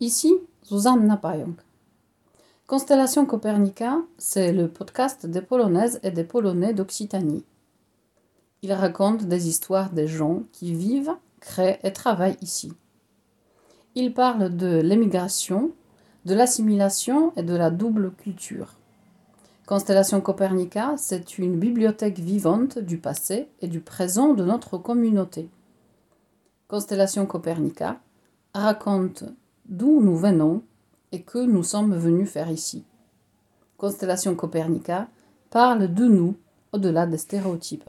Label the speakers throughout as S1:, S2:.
S1: Ici, Zuzanna Payong. Constellation Copernica, c'est le podcast des Polonaises et des Polonais d'Occitanie. Il raconte des histoires des gens qui vivent, créent et travaillent ici. Il parle de l'émigration, de l'assimilation et de la double culture. Constellation Copernica, c'est une bibliothèque vivante du passé et du présent de notre communauté. Constellation Copernica raconte d'où nous venons et que nous sommes venus faire ici. Constellation Copernica parle de nous au-delà des stéréotypes.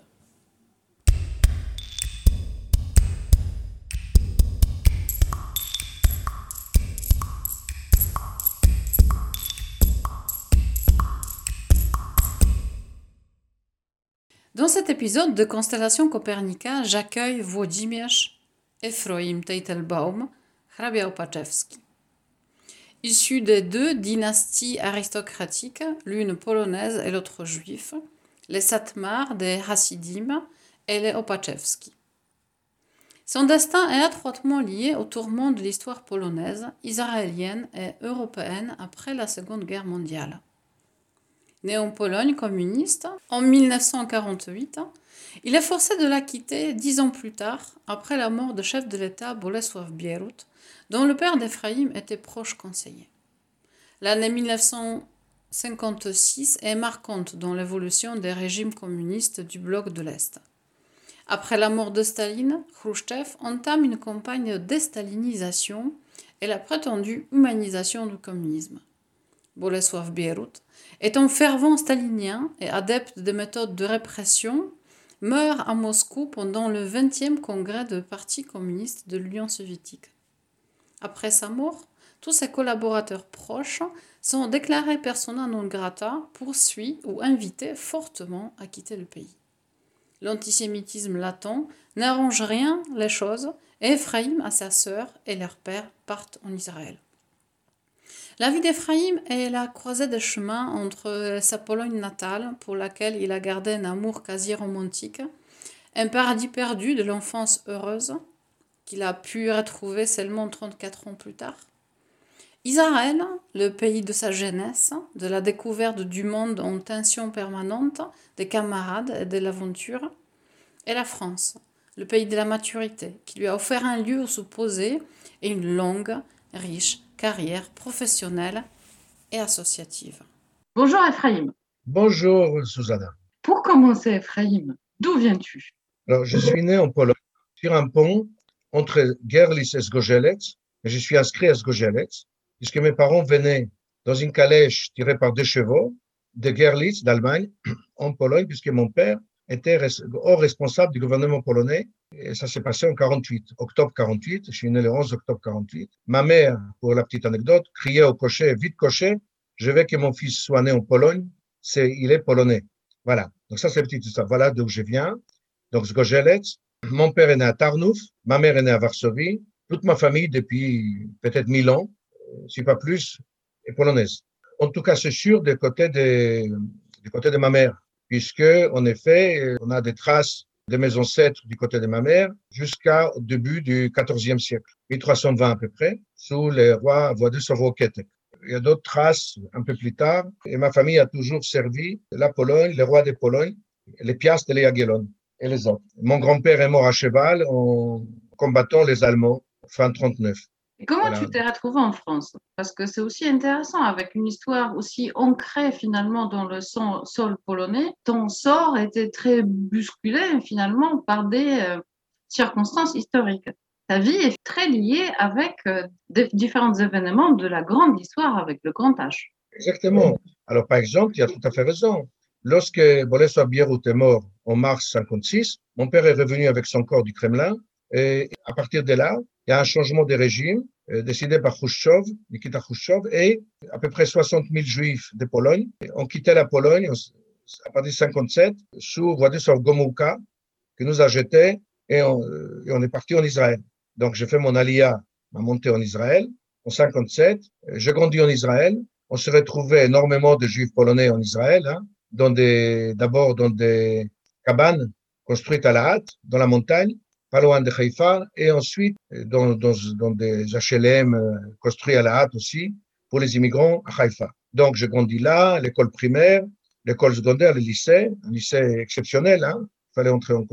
S1: Dans cet épisode de Constellation Copernica, j'accueille Włodzimierz Ephraim Teitelbaum, hrabia Opaczewski. Issu des deux dynasties aristocratiques, l'une polonaise et l'autre juive, les Satmar des Hasidim et les Opaczewski. Son destin est étroitement lié au tourment de l'histoire polonaise, israélienne et européenne après la Seconde Guerre mondiale. Né en Pologne communiste en 1948, il est forcé de la quitter dix ans plus tard, après la mort du chef de l'État Bolesław Bierut, dont le père d'Ephraïm était proche conseiller. L'année 1956 est marquante dans l'évolution des régimes communistes du bloc de l'Est. Après la mort de Staline, Khrushchev entame une campagne de déstalinisation et la prétendue humanisation du communisme. Bolesław Bierut, étant fervent stalinien et adepte des méthodes de répression, meurt à Moscou pendant le 20e congrès du Parti communiste de l'Union soviétique. Après sa mort, tous ses collaborateurs proches sont déclarés persona non grata, poursuivis ou invités fortement à quitter le pays. L'antisémitisme latent n'arrange rien les choses et Ephraïm à sa sœur et leur père partent en Israël. La vie d'Ephraïm est la croisée des chemins entre sa Pologne natale, pour laquelle il a gardé un amour quasi romantique, un paradis perdu de l'enfance heureuse, qu'il a pu retrouver seulement 34 ans plus tard. Israël, le pays de sa jeunesse, de la découverte du monde en tension permanente, des camarades et de l'aventure, et la France, le pays de la maturité, qui lui a offert un lieu où se poser et une longue, riche carrière professionnelle et associative. Bonjour Ephraim.
S2: Bonjour Susanna.
S1: Pour commencer Ephraim, d'où viens-tu?
S2: Alors, je suis né en Pologne, sur un pont entre Gerlitz et Sgogelec, et je suis inscrit à Sgogelec, puisque mes parents venaient dans une calèche tirée par deux chevaux de Gerlitz, d'Allemagne, en Pologne, puisque mon père était haut responsable du gouvernement polonais. Et ça s'est passé en 48, octobre 48. Je suis né le 11 octobre 48. Ma mère, pour la petite anecdote, criait au cocher, vite cocher, je veux que mon fils soit né en Pologne. C'est, il est polonais. Voilà. Donc ça, c'est petite histoire. Voilà d'où je viens. Donc, Zgojelec. Mon père est né à Tarnouf. Ma mère est née à Varsovie. Toute ma famille, depuis peut-être mille ans, si pas plus, est polonaise. En tout cas, c'est sûr du côté de, du côté de ma mère puisque, en effet, on a des traces de mes ancêtres du côté de ma mère jusqu'au début du XIVe siècle, 1320 à peu près, sous les rois Władysław. Il y a d'autres traces un peu plus tard, et ma famille a toujours servi la Pologne, les rois de Pologne, les Piastres et les Jagiellon, et les autres. Mon grand-père est mort à cheval en combattant les Allemands fin 39.
S1: Et comment tu t'es retrouvé en France? Parce que c'est aussi intéressant, avec une histoire aussi ancrée finalement dans le sol polonais, ton sort était très bousculé finalement par des euh, circonstances historiques. Ta vie est très liée avec euh, différents événements de la grande histoire avec le grand H.
S2: Exactement. Alors par exemple, tu as tout à fait raison. Lorsque Bolesław Bierut est mort en mars 56, mon père est revenu avec son corps du Kremlin et à partir de là, il y a un changement de régime euh, décidé par Khrushchev, Nikita Khrushchev, et à peu près 60 000 juifs de Pologne ont quitté la Pologne à partir de 57 sous Władysław Gomulka, qui nous a jetés et on, euh, et on est parti en Israël. Donc j'ai fait mon alia, ma montée en Israël en 57. J'ai grandi en Israël. On se retrouvait énormément de juifs polonais en Israël, hein, dans des, d'abord dans des cabanes construites à la hâte, dans la montagne, pas loin de Haïfa, et ensuite dans, dans, dans des HLM euh, construits à la hâte aussi pour les immigrants à Haïfa. Donc, je grandis là, l'école primaire, l'école secondaire, le lycée, un lycée exceptionnel, hein, fallait entrer en,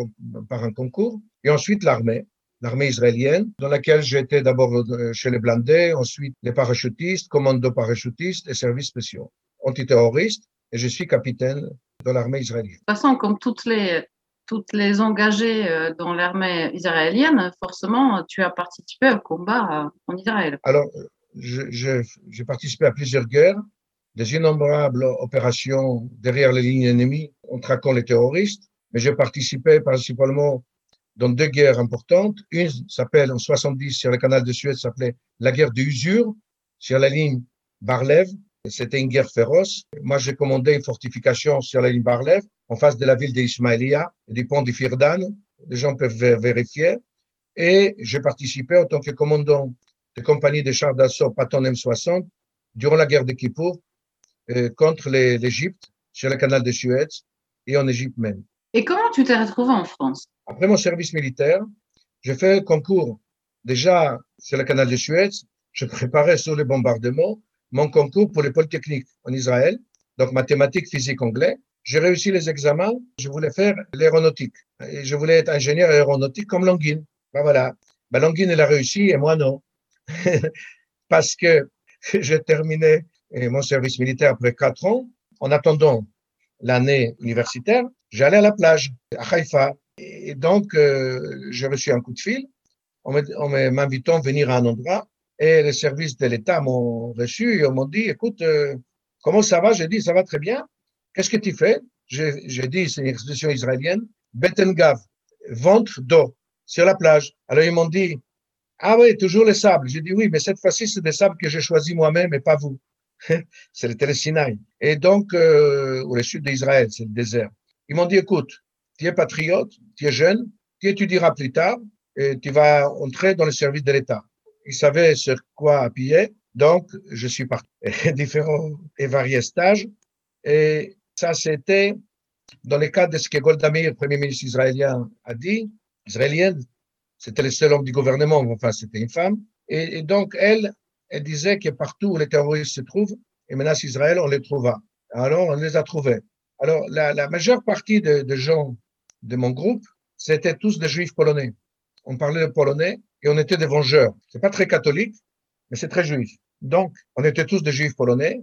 S2: par un concours, et ensuite l'armée, l'armée israélienne, dans laquelle j'étais d'abord euh, chez les blindés, ensuite les parachutistes, commando parachutistes et services spéciaux, antiterroristes, et je suis capitaine dans l'armée israélienne.
S1: De toute façon, comme toutes les, toutes les engagées euh, dans l'armée israélienne, forcément, tu as participé au combat euh, en Israël.
S2: Alors, j'ai participé à plusieurs guerres, des innombrables opérations derrière les lignes ennemies en traquant les terroristes, mais j'ai participé principalement dans deux guerres importantes. Une s'appelle en 70 sur le canal de Suez, s'appelait la guerre de Usure sur la ligne Barlev. C'était une guerre féroce. Moi, j'ai commandé une fortification sur la ligne Barlev en face de la ville d'Ismaïlia et du pont du Firdan. Les gens peuvent vérifier. Et j'ai participé en tant que commandant de compagnie de chars d'assaut Patton M60 durant la guerre de Kippour euh, contre l'Égypte sur le canal de Suez et en Égypte même.
S1: Et comment tu t'es retrouvé en France?
S2: Après mon service militaire, j'ai fait le concours déjà sur le canal de Suez. Je préparais sur les bombardements mon concours pour les polytechniques en Israël, donc mathématiques, physique, anglais. J'ai réussi les examens. Je voulais faire l'aéronautique. Et je voulais être ingénieur aéronautique comme Longuine. Ben voilà. Ben Longuine, elle a réussi et moi non. Parce que j'ai terminé mon service militaire après quatre ans. En attendant l'année universitaire, j'allais à la plage, à Haïfa. Et donc, euh, j'ai reçu un coup de fil en m'invitant à venir à un endroit. Et les services de l'État m'ont reçu et m'ont dit, écoute, euh, comment ça va? J'ai dit, ça va très bien. Qu'est-ce que tu fais? J'ai dit, c'est une expression israélienne, betengav, ventre d'eau, sur la plage. Alors ils m'ont dit, ah oui, toujours les sables. J'ai dit oui, mais cette fois-ci, c'est des sables que j'ai choisis moi-même et pas vous. c'est le Télé Et donc, euh, au sud d'Israël, c'est le désert. Ils m'ont dit, écoute, tu es patriote, tu es jeune, tu étudieras plus tard et tu vas entrer dans le service de l'État. Ils savaient sur quoi appuyer, donc je suis parti. Différents et variés stages. Et ça, c'était dans le cadre de ce que Golda Meir, premier ministre israélien, a dit, israélienne, c'était le seul homme du gouvernement, enfin, c'était une femme. Et, donc, elle, elle disait que partout où les terroristes se trouvent et menacent Israël, on les trouva. Alors, on les a trouvés. Alors, la, majeure partie de, gens de mon groupe, c'était tous des juifs polonais. On parlait le polonais et on était des vengeurs. C'est pas très catholique, mais c'est très juif. Donc, on était tous des juifs polonais,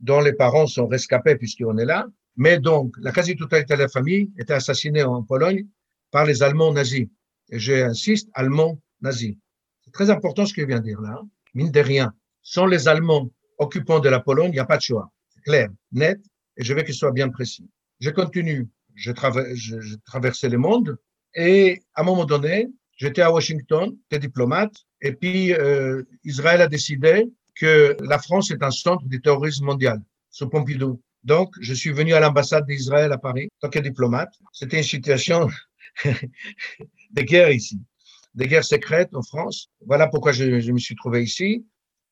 S2: dont les parents sont rescapés puisqu'on est là. Mais donc, la quasi-totalité de la famille était assassinée en Pologne par les Allemands nazis. Et j'insiste, Allemands nazis. C'est très important ce que je viens de dire là. Hein. Mine de rien, sans les Allemands occupants de la Pologne, il n'y a pas de choix. C'est clair, net, et je veux qu'il soit bien précis. Je continue, je, je, traversais le monde, et à un moment donné, j'étais à Washington, j'étais diplomate, et puis euh, Israël a décidé que la France est un centre du terrorisme mondial, sous Pompidou. Donc, je suis venu à l'ambassade d'Israël à Paris, tant que diplomate. C'était une situation de guerre ici, des guerres secrètes en France. Voilà pourquoi je, me suis trouvé ici.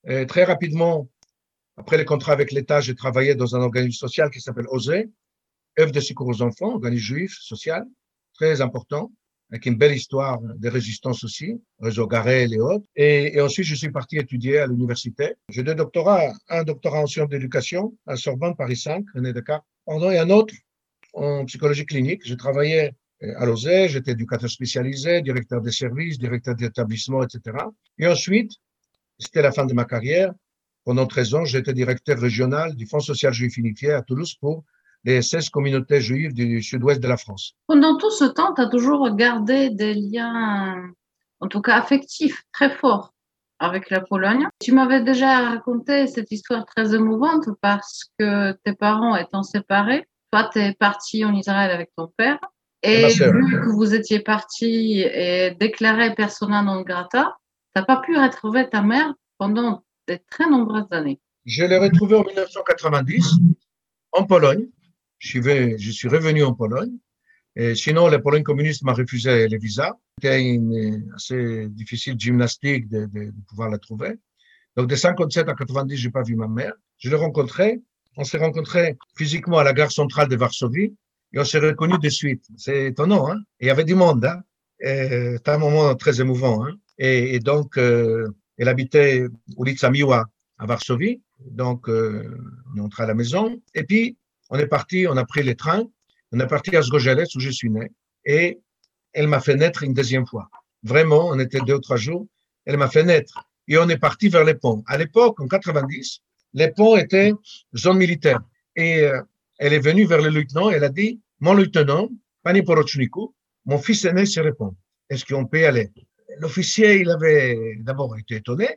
S2: Euh, très rapidement, après le contrat avec l'État, j'ai travaillé dans un organisme social qui s'appelle OSE, œuvre de secours aux enfants, organisme juif, social, très important, avec une belle histoire de résistance aussi, réseau Garel et autres. Et, et, ensuite, je suis parti étudier à l'université. J'ai deux doctorats, un doctorat en sciences d'éducation à Sorbonne, Paris 5, René Descartes, pardon, et un autre en psychologie clinique. J'ai travaillé à l'OSE, j'étais éducateur spécialisé, directeur des services, directeur d'établissement, etc. Et ensuite, c'était la fin de ma carrière. Pendant 13 ans, j'étais directeur régional du Fonds social juif unifié à Toulouse pour les 16 communautés juives du sud-ouest de la France.
S1: Pendant tout ce temps, tu as toujours gardé des liens, en tout cas affectifs, très forts avec la Pologne. Tu m'avais déjà raconté cette histoire très émouvante parce que tes parents étant séparés, toi, tu es parti en Israël avec ton père. Et vu que vous étiez parti et déclaré persona non grata, tu n'as pas pu retrouver ta mère pendant de très nombreuses années.
S2: Je l'ai retrouvée en 1990 en Pologne. Je suis, revenu en Pologne. Sinon, la Pologne communiste m'a refusé les visas. C'était une assez difficile gymnastique de, pouvoir la trouver. Donc, de 57 à 90, j'ai pas vu ma mère. Je l'ai rencontrée. On s'est rencontrés physiquement à la gare centrale de Varsovie et on s'est reconnus de suite. C'est étonnant, hein. il y avait du monde, hein C'est un moment très émouvant. Hein. Et, donc, euh, elle habitait Ulica Miła à Varsovie. Donc, euh, on est entré à la maison. Et puis, on est parti, on a pris les trains. On est parti à Zgojelec, où je suis né. Et elle m'a fait naître une deuxième fois. Vraiment, on était deux ou trois jours. Elle m'a fait naître. Et on est parti vers les ponts. À l'époque, en 90, les ponts étaient zone militaire. Et euh, elle est venue vers le lieutenant. Elle a dit, mon lieutenant, Pani Porochnikou, mon fils est né sur les ponts. Est-ce qu'on peut y aller? L'officier, il avait d'abord été étonné.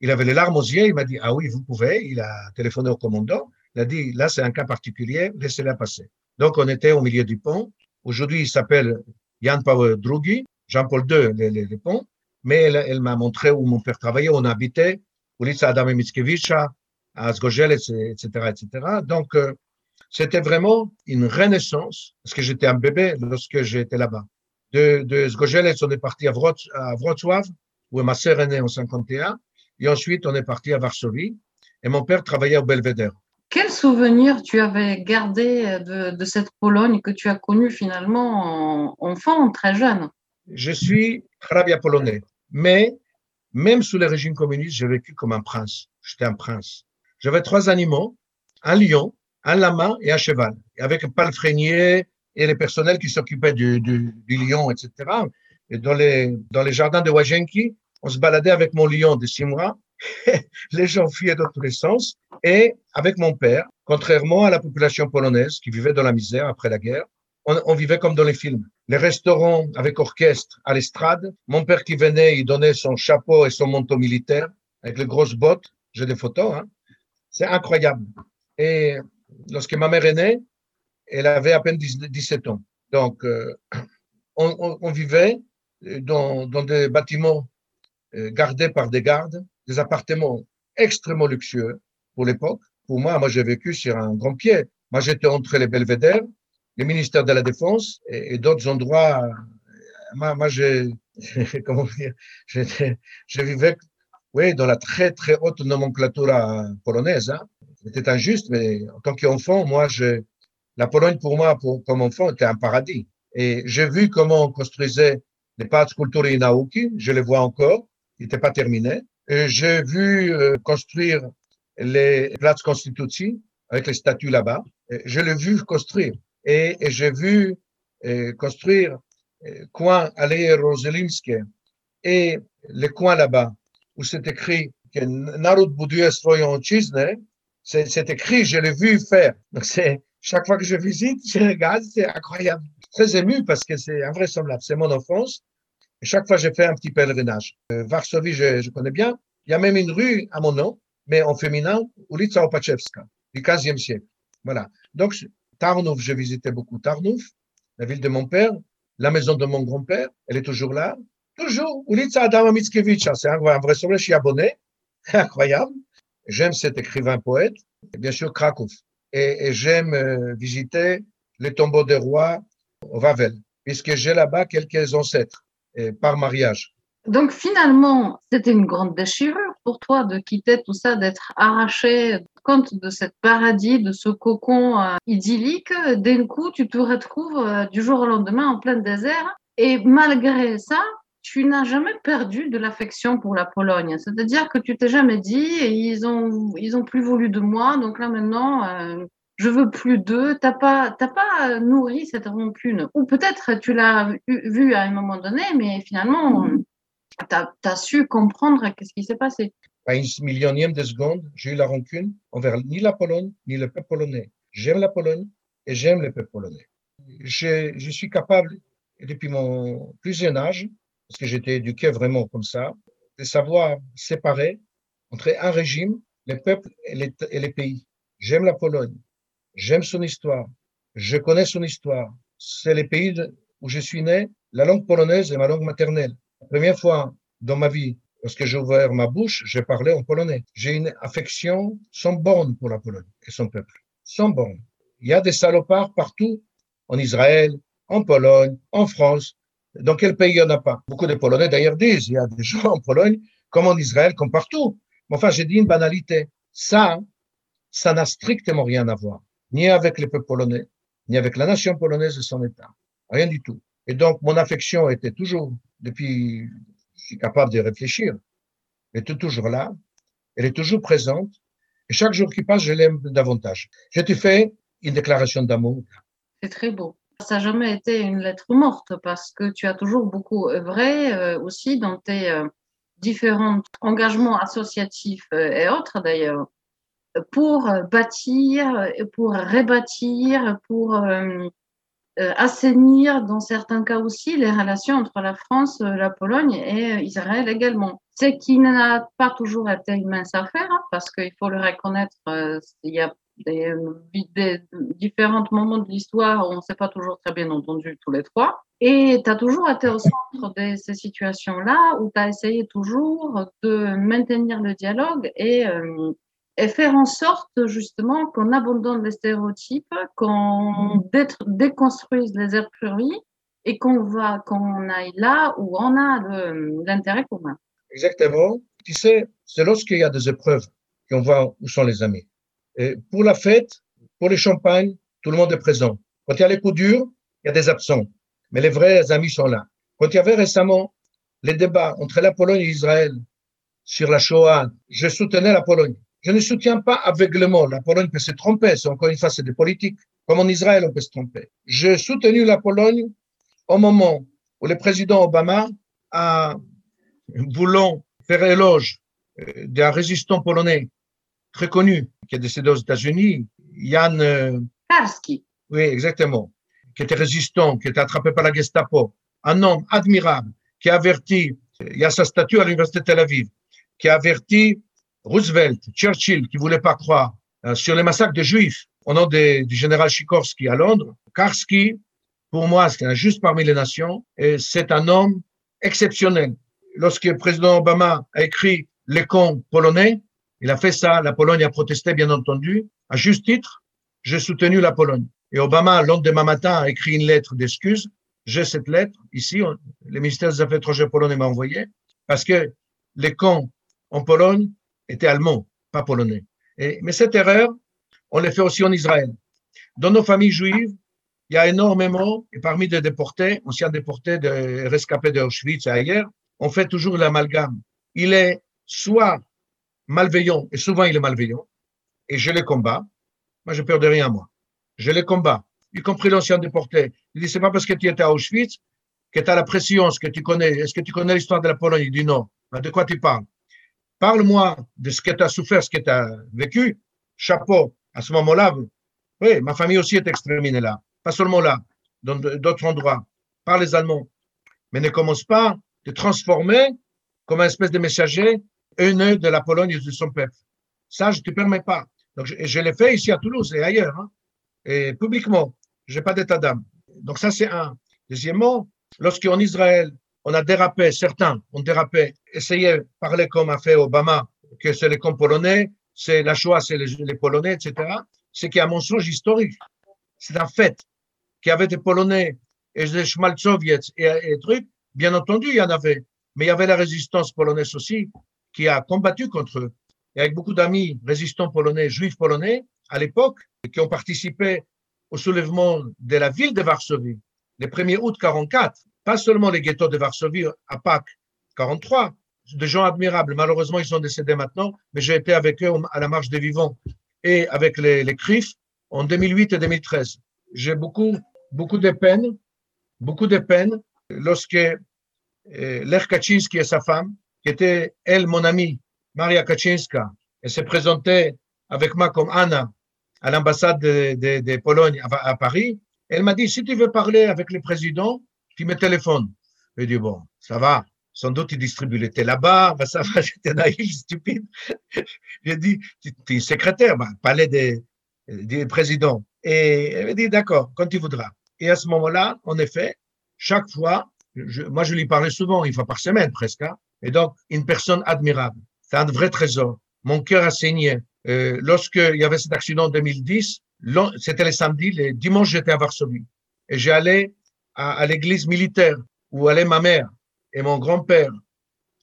S2: Il avait les larmes aux yeux. Il m'a dit, ah oui, vous pouvez. Il a téléphoné au commandant. Il a dit, là, c'est un cas particulier. Laissez-la passer. Donc, on était au milieu du pont. Aujourd'hui, il s'appelle Jan Paul Drugi, Jean-Paul II, les, les, ponts. Mais elle, m'a montré où mon père travaillait, où on habitait, ulica Adam Mickiewicz, à Zgojelec, etc., etc. Donc, euh, c'était vraiment une renaissance, parce que j'étais un bébé lorsque j'étais là-bas. De, de Zgojelec, on est parti à, Wrocław, où ma sœur est née en 51, et ensuite on est parti à Varsovie, et mon père travaillait au Belvedere.
S1: Quel souvenir tu avais gardé de, cette Pologne que tu as connue finalement enfant, très jeune?
S2: Je suis hrabia polonais, mais même sous le régime communiste, j'ai vécu comme un prince. J'étais un prince. J'avais trois animaux, un lion, un lama et un cheval, avec un palefrenier et les personnels qui s'occupaient du, lion, etc. Et dans les, dans les jardins de Wajenki, on se baladait avec mon lion de six mois. les gens fuyaient dans tous les sens. Et avec mon père, contrairement à la population polonaise qui vivait dans la misère après la guerre, on, vivait comme dans les films. Les restaurants avec orchestre à l'estrade. Mon père qui venait, il donnait son chapeau et son manteau militaire avec les grosses bottes. J'ai des photos. Hein. C'est incroyable. Et lorsque ma mère est née, elle avait à peine 17 ans. Donc, euh, on, vivait dans, des bâtiments euh, gardés par des gardes, des appartements extrêmement luxueux pour l'époque. Pour moi, moi j'ai vécu sur un grand pied. Moi j'étais entre les belvédères, les ministères de la Défense et, d'autres endroits. Moi, moi j'ai, comment dire, je vivais, oui, dans la très très haute nomenclature polonaise. Hein. C'était injuste, mais en tant qu'enfant, moi, je, la Pologne, pour moi, pour, comme enfant, était un paradis. Et j'ai vu comment on construisait les Pałac Kultury Nauki, je les vois encore, ils n'étaient pas terminés. J'ai vu euh, construire les places Constitucji avec les statues là-bas. Je l'ai vu construire. Et, et j'ai vu euh, construire euh, coin Allée Rozelimskie et le coin là-bas où c'est écrit que Naród buduje ojczyznę, c'est écrit, je l'ai vu faire. Donc c'est chaque fois que je visite, je regarde, c'est incroyable. Très ému parce que c'est invraisemblable. C'est mon enfance. Et chaque fois, j'ai fait un petit pèlerinage. Euh, Varsovie, je, je, connais bien. Il y a même une rue à mon nom, mais en féminin, Ulica Opachevska, du 15e siècle. Voilà. Donc, Tarnouf, j'ai visité beaucoup Tarnouf, la ville de mon père, la maison de mon grand-père, elle est toujours là. Toujours, Ulica Adama Mickiewicz, c'est invraisemblable, je suis abonné. Incroyable. J'aime cet écrivain poète. Bien sûr, Krakow et, j'aime visiter les tombeaux des rois au Vavel, puisque j'ai là-bas quelques ancêtres par mariage.
S1: Donc finalement, c'était une grande déchirure pour toi de quitter tout ça, d'être arraché compte de cette paradis, de ce cocon euh, idyllique. D'un coup, tu te retrouves euh, du jour au lendemain en plein désert. Et malgré ça, tu n'as jamais perdu de l'affection pour la Pologne. C'est-à-dire que tu t'es jamais dit, ils ont, ils ont plus voulu de moi, donc là maintenant, euh, je veux plus d'eux. T'as pas, t'as pas nourri cette rancune. Ou peut-être tu l'as vu à un moment donné, mais finalement, tu as, su comprendre qu'est-ce qui s'est passé?
S2: À une millionième de seconde, j'ai eu la rancune envers ni la Pologne, ni le peuple polonais. J'aime la Pologne et j'aime le peuple polonais. Je, suis capable, depuis mon plus jeune âge, parce que j'étais éduqué vraiment comme ça, de savoir séparer entre un régime, les peuples et les, et les pays. J'aime la Pologne, j'aime son histoire, je connais son histoire. C'est les pays où je suis né, la langue polonaise est ma langue maternelle. Première fois dans ma vie, lorsque j'ai ouvert ma bouche, j'ai parlé en polonais. J'ai une affection sans borne pour la Pologne et son peuple, sans borne. Il y a des salopards partout, en Israël, en Pologne, en France, dans quel pays il n'y en a pas? Beaucoup de Polonais d'ailleurs disent, il y a des gens en Pologne, comme en Israël, comme partout. Mais enfin, j'ai dit une banalité. Ça, ça n'a strictement rien à voir, ni avec le peuple polonais, ni avec la nation polonaise et son État. Rien du tout. Et donc, mon affection était toujours, depuis, je suis capable de réfléchir, elle était toujours là, elle est toujours présente. Et chaque jour qui passe, je l'aime davantage. Je te fais une déclaration d'amour.
S3: C'est très beau. Ça n'a jamais été une lettre morte parce que tu as toujours beaucoup œuvré euh, aussi dans tes euh, différents engagements associatifs euh, et autres d'ailleurs pour bâtir, pour rebâtir, pour assainir dans certains cas aussi les relations entre la France, la Pologne et Israël également. Ce qui n'a pas toujours été une mince affaire hein, parce qu'il faut le reconnaître, il y a des, des, différents moments de l'histoire où on ne s'est pas toujours très bien entendu tous les trois. Et tu as toujours été au centre de ces situations-là où tu as essayé toujours de maintenir le dialogue et, euh, et faire en sorte justement qu'on abandonne les stéréotypes, qu'on déconstruise les pluries et qu'on va, qu'on aille là où on a l'intérêt commun.
S2: Exactement. Tu sais, c'est lorsqu'il y a des épreuves qu'on voit où sont les amis. Et pour la fête, pour les champagnes, tout le monde est présent. Quand il y a les coups durs, il y a des absents. Mais les vrais amis sont là. Quand il y avait récemment les débats entre la Pologne et Israël sur la Shoah, je soutenais la Pologne. Je ne soutiens pas aveuglément. La Pologne peut se tromper. C'est encore une fois, c'est des politiques. Comme en Israël, on peut se tromper. J'ai soutenu la Pologne au moment où le président Obama a, voulant faire éloge euh, d'un résistant polonais très connu, qui est décédé aux États-Unis, Jan
S3: euh, Karski.
S2: Oui, exactement. Qui était résistant, qui était attrapé par la Gestapo. Un homme admirable qui a averti, il y a sa statue à l'Université de Tel Aviv, qui a averti Roosevelt, Churchill, qui voulait pas croire, euh, sur les massacres de Juifs au nom du général Sikorski à Londres. Karski, pour moi, c'est un juste parmi les nations et c'est un homme exceptionnel. Lorsque le président Obama a écrit Les cons polonais, il a fait ça, la Pologne a protesté, bien entendu. À juste titre, j'ai soutenu la Pologne. Et Obama, le matin, a écrit une lettre d'excuse. J'ai cette lettre ici, le ministère des Affaires étrangères polonais m'a envoyé, parce que les camps en Pologne étaient allemands, pas polonais. Mais cette erreur, on l'a fait aussi en Israël. Dans nos familles juives, il y a énormément, et parmi des déportés, anciens déportés, des rescapés d'Auschwitz et ailleurs, on fait toujours l'amalgame. Il est soit malveillant, et souvent il est malveillant, et je les combats. Moi, je peur de rien, moi. Je les combats, y compris l'ancien déporté. Il dit, c'est pas parce que tu étais à Auschwitz que tu as la pression, ce que tu connais. Est-ce que tu connais l'histoire de la Pologne? Il dit non. Ben, de quoi tu parles? Parle-moi de ce que tu as souffert, ce que tu as vécu. Chapeau. À ce moment-là, oui, ma famille aussi est exterminée là. Pas seulement là, dans d'autres endroits, par les Allemands. Mais ne commence pas de transformer comme un espèce de messager haineux de la Pologne et de son peuple. Ça, je ne te permets pas. Donc, je, l'ai fait ici à Toulouse et ailleurs, hein, et publiquement. Je n'ai pas d'état d'âme. Donc, ça, c'est un. Deuxièmement, lorsqu'en Israël, on a dérapé, certains ont dérapé, essayé de parler comme a fait Obama, que c'est les camps polonais, c'est la Shoah, c'est les, Polonais, etc. C'est qu'il y a un mensonge historique. C'est un fait qu'il y avait des Polonais et des Schmalzowiec et, et trucs. Bien entendu, il y en avait. Mais il y avait la résistance polonaise aussi qui a combattu contre eux. Et avec beaucoup d'amis résistants polonais, juifs polonais, à l'époque, qui ont participé au soulèvement de la ville de Varsovie, le 1er août 44, pas seulement les ghettos de Varsovie à Pâques 43, des gens admirables. Malheureusement, ils sont décédés maintenant, mais j'ai été avec eux à la marche des vivants et avec les, les CRIF en 2008 et 2013. J'ai beaucoup, beaucoup de peine, beaucoup de peine lorsque euh, Lech Kaczynski et sa femme qui était, elle, mon amie, Maria Kaczynska, elle s'est présentée avec moi comme Anna à l'ambassade de, de, de, Pologne à Paris. Elle m'a dit, si tu veux parler avec le président, tu me téléphones. J'ai dit, bon, ça va, sans doute il distribue les là-bas, bah, ça va, j'étais naïf, stupide. J'ai dit, tu es secrétaire, bah, palais des, des présidents. Et elle m'a dit, d'accord, quand tu voudras. Et à ce moment-là, en effet, chaque fois, je, moi je lui parlais souvent, une fois par semaine presque, hein, et donc, une personne admirable. C'est un vrai trésor. Mon cœur a saigné. Euh, Lorsqu'il y avait cet accident en 2010, c'était le samedi, le dimanche, j'étais à Varsovie. Et j'allais à, à l'église militaire où allait ma mère et mon grand-père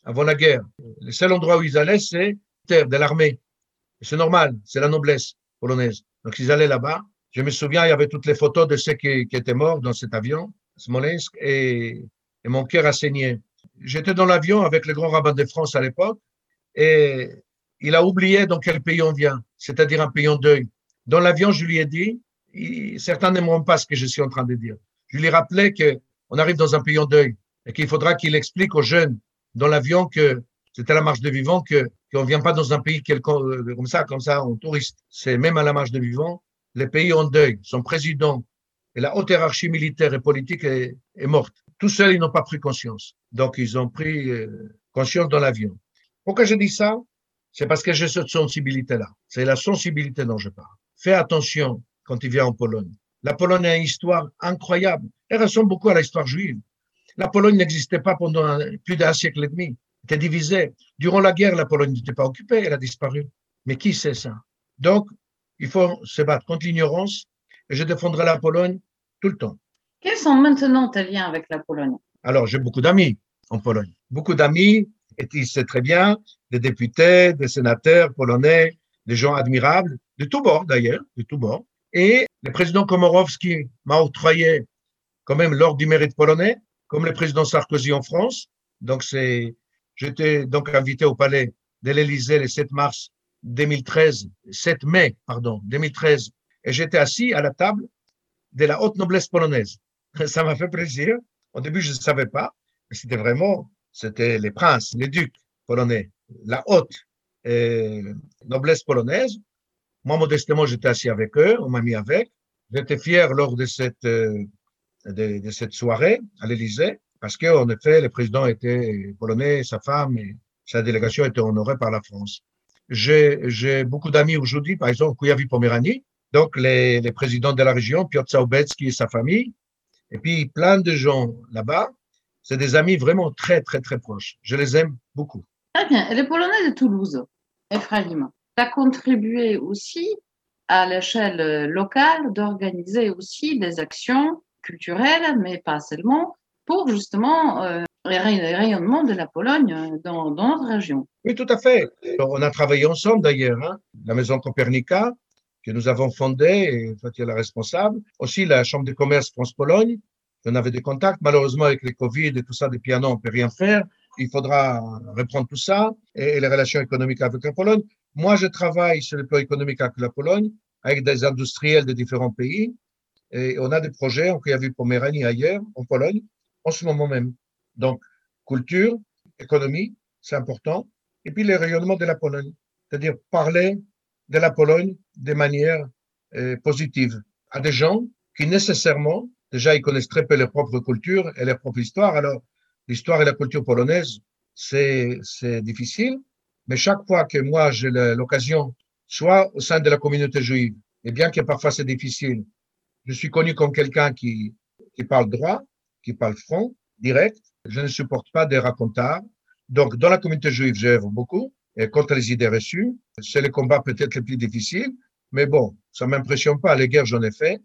S2: avant la guerre. Le seul endroit où ils allaient, c'est terre de l'armée. C'est normal, c'est la noblesse polonaise. Donc ils allaient là-bas. Je me souviens, il y avait toutes les photos de ceux qui, étaient morts dans cet avion. Smolensk, et, et mon cœur a saigné. J'étais dans l'avion avec le grand rabbin de France à l'époque, et il a oublié dans quel pays on vient, c'est-à-dire un pays en deuil. Dans l'avion, je lui ai dit, certains n'aimeront pas ce que je suis en train de dire. Je lui ai rappelé qu'on arrive dans un pays en deuil et qu'il faudra qu'il explique aux jeunes dans l'avion que c'était la marche de vivant, que qu'on ne vient pas dans un pays euh, comme ça, comme ça, en touriste. C'est même à la marche de vivant, les pays en deuil, son président et la haute hiérarchie militaire et politique est, est morte. Tout seuls, ils n'ont pas pris conscience. Donc, ils ont pris euh, conscience dans l'avion. Pourquoi je dis ça? C'est parce que j'ai cette sensibilité-là. C'est la sensibilité dont je parle. Fais attention quand il vient en Pologne. La Pologne a une histoire incroyable. Elle ressemble beaucoup à l'histoire juive. La Pologne n'existait pas pendant plus d'un siècle et demi. Elle était divisée. Durant la guerre, la Pologne n'était pas occupée, elle a disparu. Mais qui sait ça? Donc, il faut se battre contre l'ignorance et je défendrai la Pologne tout le temps.
S3: Quels sont maintenant tes liens avec la Pologne?
S2: Alors, j'ai beaucoup d'amis en Pologne. Beaucoup d'amis, et tu sais très bien, des députés, des sénateurs polonais, des gens admirables, de tous bords d'ailleurs, de tous bords. Et le président Komorowski m'a octroyé quand même l'ordre du mérite polonais, comme le président Sarkozy en France. Donc, j'étais donc invité au palais de l'Élysée le 7 mars 2013, 7 mai, pardon, 2013, et j'étais assis à la table de la haute noblesse polonaise. Ça m'a fait plaisir. Au début, je ne savais pas, c'était vraiment, c'était les princes, les ducs polonais, la haute euh, noblesse polonaise. Moi, modestement, j'étais assis avec eux, on m'a mis avec. J'étais fier lors de cette, euh, de, cette soirée à l'Élysée, parce qu'en effet, le président était polonais, sa femme et sa délégation était honorée par la France. J'ai beaucoup d'amis aujourd'hui, par exemple, Kouyavi Pomerani, donc les, les, présidents de la région, Piotr Saubetsky et sa famille, et puis plein de gens là-bas. C'est des amis vraiment très, très, très proches. Je les aime beaucoup.
S3: Très bien. Les Polonais de Toulouse, Ephraim, tu as contribué aussi à l'échelle locale d'organiser aussi des actions culturelles, mais pas seulement, pour justement euh, le rayonnement de la Pologne dans, notre région.
S2: Oui, tout à fait. On a travaillé ensemble d'ailleurs, hein, la maison Copernica, que nous avons fondée, et toi tu es la responsable. Aussi la Chambre de commerce France-Pologne, on avait des contacts. Malheureusement, avec les Covid et tout ça, un an, on ne peut rien faire. Il faudra reprendre tout ça et, les relations économiques avec la Pologne. Moi, je travaille sur le plan économique avec la Pologne, avec des industriels de différents pays. Et on a des projets, on a vu Poméranie ailleurs, en Pologne, en ce moment même. Donc, culture, économie, c'est important. Et puis, les rayonnements de la Pologne. C'est-à-dire parler de la Pologne de manière euh, positive à des gens qui nécessairement, déjà, ils connaissent très peu leur propre culture et leur propre histoire. Alors, l'histoire et la culture polonaise, c'est, difficile. Mais chaque fois que moi, j'ai l'occasion, soit au sein de la communauté juive, et bien que parfois c'est difficile, je suis connu comme quelqu'un qui, qui parle droit, qui parle franc, direct. Je ne supporte pas des racontards. Donc, dans la communauté juive, j'œuvre beaucoup et contre les idées reçues. C'est le combat peut-être le plus difficile, mais bon, ça m'impressionne pas. Les guerres, j'en ai fait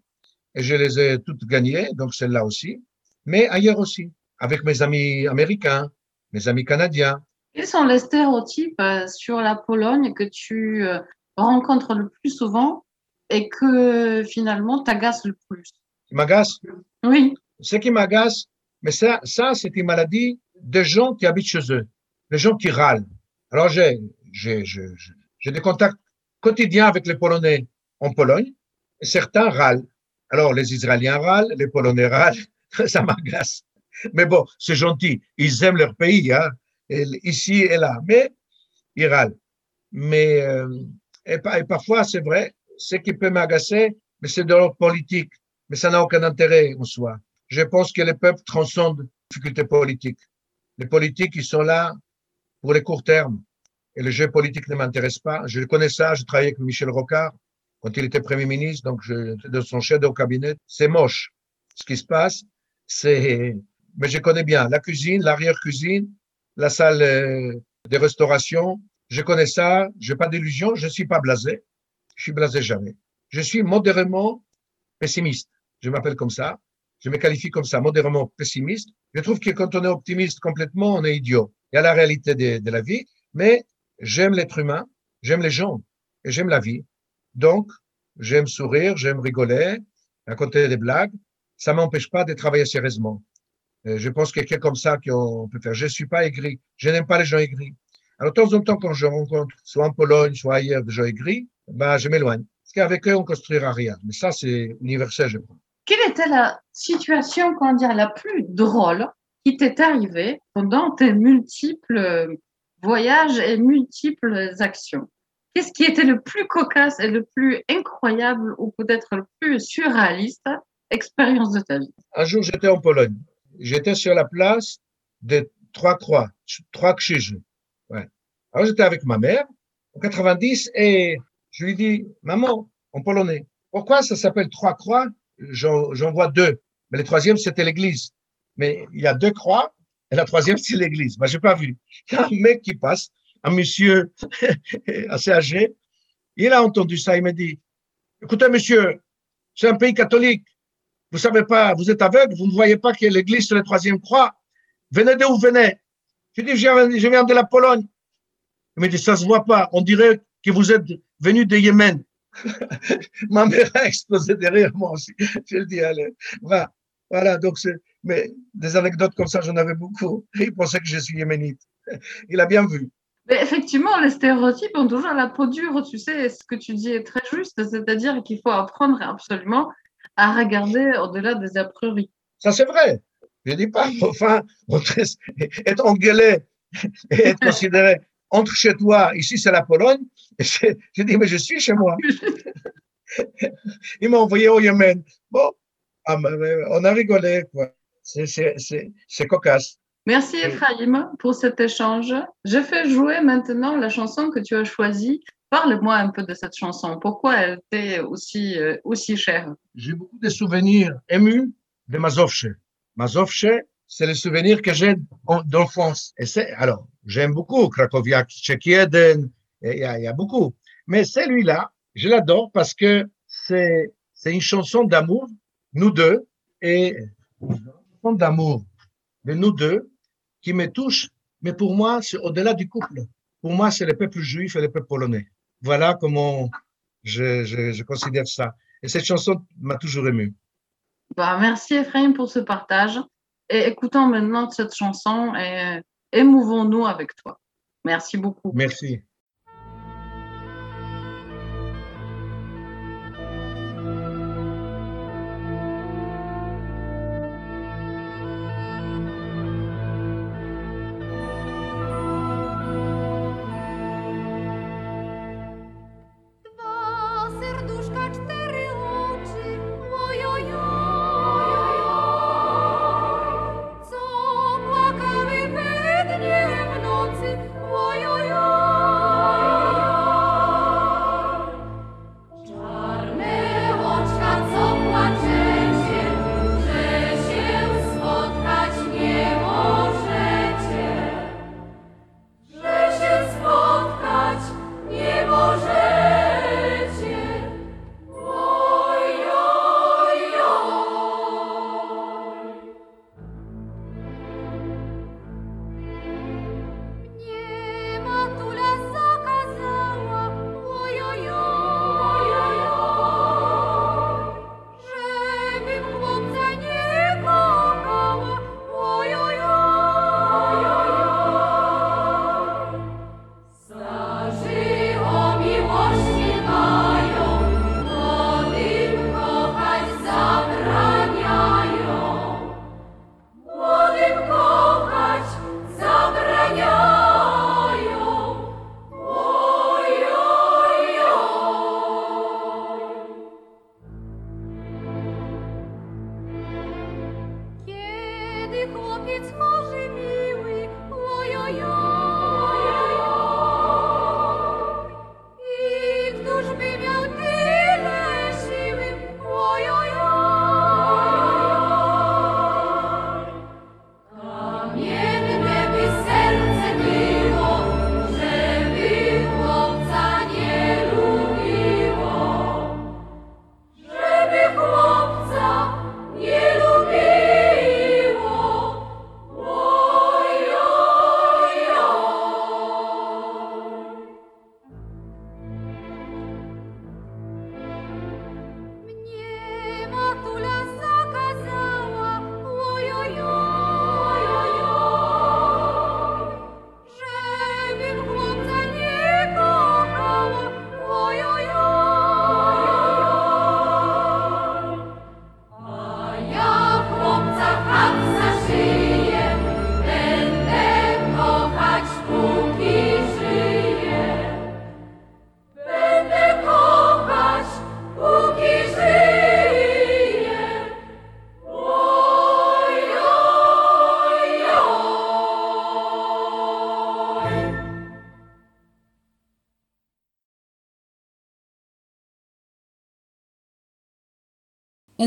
S2: et je les ai toutes gagnées, donc celle-là aussi. Mais ailleurs aussi, avec mes amis américains, mes amis canadiens.
S3: Quels sont les stéréotypes euh, sur la Pologne que tu euh, rencontres le plus souvent et que finalement t'agace le plus?
S2: Qui m'agace?
S3: Oui.
S2: Ce qui m'agace, mais ça, ça c'est une maladie de gens qui habitent chez eux, les gens qui râlent. Alors, j'ai, j'ai, j'ai des contacts quotidiens avec les Polonais en Pologne, et certains râlent. Alors, les Israéliens râlent, les Polonais râlent, ça m'agace. Mais bon, c'est gentil, ils aiment leur pays, hein, ici et là, mais ils râlent. Mais, euh, et, parfois, c'est vrai, ce qui peut m'agacer, mais c'est de l'ordre politique, mais ça n'a aucun intérêt en soi. Je pense que les peuples transcendent les difficultés politiques. Les politiques, ils sont là pour les courts termes. Et le jeu politique ne m'intéresse pas. Je connais ça, je travaillais avec Michel Rocard quand il était Premier ministre, donc de son chef de cabinet. C'est moche. Ce qui se passe, c'est... Mais je connais bien la cuisine, l'arrière-cuisine, la salle euh, de restauration. Je connais ça, j'ai pas d'illusion, je suis pas blasé. Je suis blasé jamais. Je suis modérément pessimiste. Je m'appelle comme ça. Je me qualifie comme ça, modérément pessimiste. Je trouve que quand on est optimiste complètement, on est idiot. Il y a la réalité de, de la vie, mais j'aime l'être humain, j'aime les gens et j'aime la vie. Donc, j'aime sourire, j'aime rigoler, raconter des blagues ça m'empêche pas de travailler sérieusement. Euh, je pense que quelqu'un comme ça qu'on peut faire. Je suis pas aigri. Je n'aime pas les gens aigris. Alors, de temps en temps, quand je rencontre, soit en Pologne, soit ailleurs, des gens aigris, ben, je m'éloigne. Parce qu'avec eux, on construira rien. Mais ça, c'est universel, je crois.
S3: Quelle était la situation, comment dire, la plus drôle qui t'est arrivée pendant tes multiples voyages et multiples actions? Qu'est-ce qui était le plus cocasse et le plus incroyable ou peut-être le plus surréaliste expérience de ta vie?
S2: Un jour, j'étais en Pologne. J'étais sur la place de Trois Croix, Trois Krzyż. Ouais. Alors, j'étais avec ma mère en 90 et je lui dis, maman, en polonais, pourquoi ça s'appelle Trois Croix? J'en vois deux. Mais le troisième, c'était l'église. Mais il y a deux croix et la troisième, c'est l'église. Moi, j'ai pas vu. Il y a un mec qui passe, un monsieur assez âgé. Il a entendu ça. Il m'a dit, écoutez, monsieur, c'est un pays catholique. Vous savez pas, vous êtes aveugle, vous ne voyez pas qu'il y a l'église sur la troisième croix. Venez d'où vous venez? Je dis, je viens de la Pologne. Il m'a dit, ça se voit pas. On dirait que vous êtes venu de Yémen. Ma mère a explosé derrière moi aussi. Je le dis, allez, voilà. Voilà, donc c'est, mais des anecdotes comme ça, j'en avais beaucoup. Il pensait que je suis yéménite. Il a bien vu.
S3: Mais effectivement, les stéréotypes ont toujours la peau dure, tu sais, ce que tu dis est très juste, c'est-à-dire qu'il faut apprendre absolument à regarder au-delà des a priori.
S2: Ça, c'est vrai. Je ne dis pas, enfin, être engueulé et être considéré entre chez toi, ici c'est la Pologne, je dis, mais je suis chez moi. Il m'a envoyé au Yémen. Bon, ah, on a rigolé, quoi. C'est cocasse.
S3: Merci Ephraim pour cet échange. Je fais jouer maintenant la chanson que tu as choisie. Parle-moi un peu de cette chanson. Pourquoi elle était aussi, euh, aussi chère?
S2: J'ai beaucoup de souvenirs émus de Mazovche. Mazovche, c'est les souvenirs que j'ai d'enfance. Et c'est, alors, j'aime beaucoup Krakowiak, Tchekieden, il y, y a beaucoup. Mais celui-là, je l'adore parce que c'est, c'est une chanson d'amour, nous deux, et une chanson d'amour de nous deux, qui me touche, mais pour moi, c'est au-delà du couple. Pour moi, c'est le peuple juif et le peuple polonais. Voilà comment je, je, je considère ça. Et cette chanson m'a toujours ému.
S3: Bah, merci Ephraim pour ce partage. Et écoutons maintenant cette chanson et émouvons-nous avec toi. Merci beaucoup.
S2: Merci.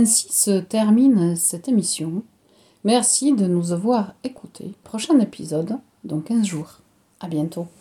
S1: Ainsi se termine cette émission. Merci de nous avoir écoutés. Prochain épisode dans 15 jours. À bientôt.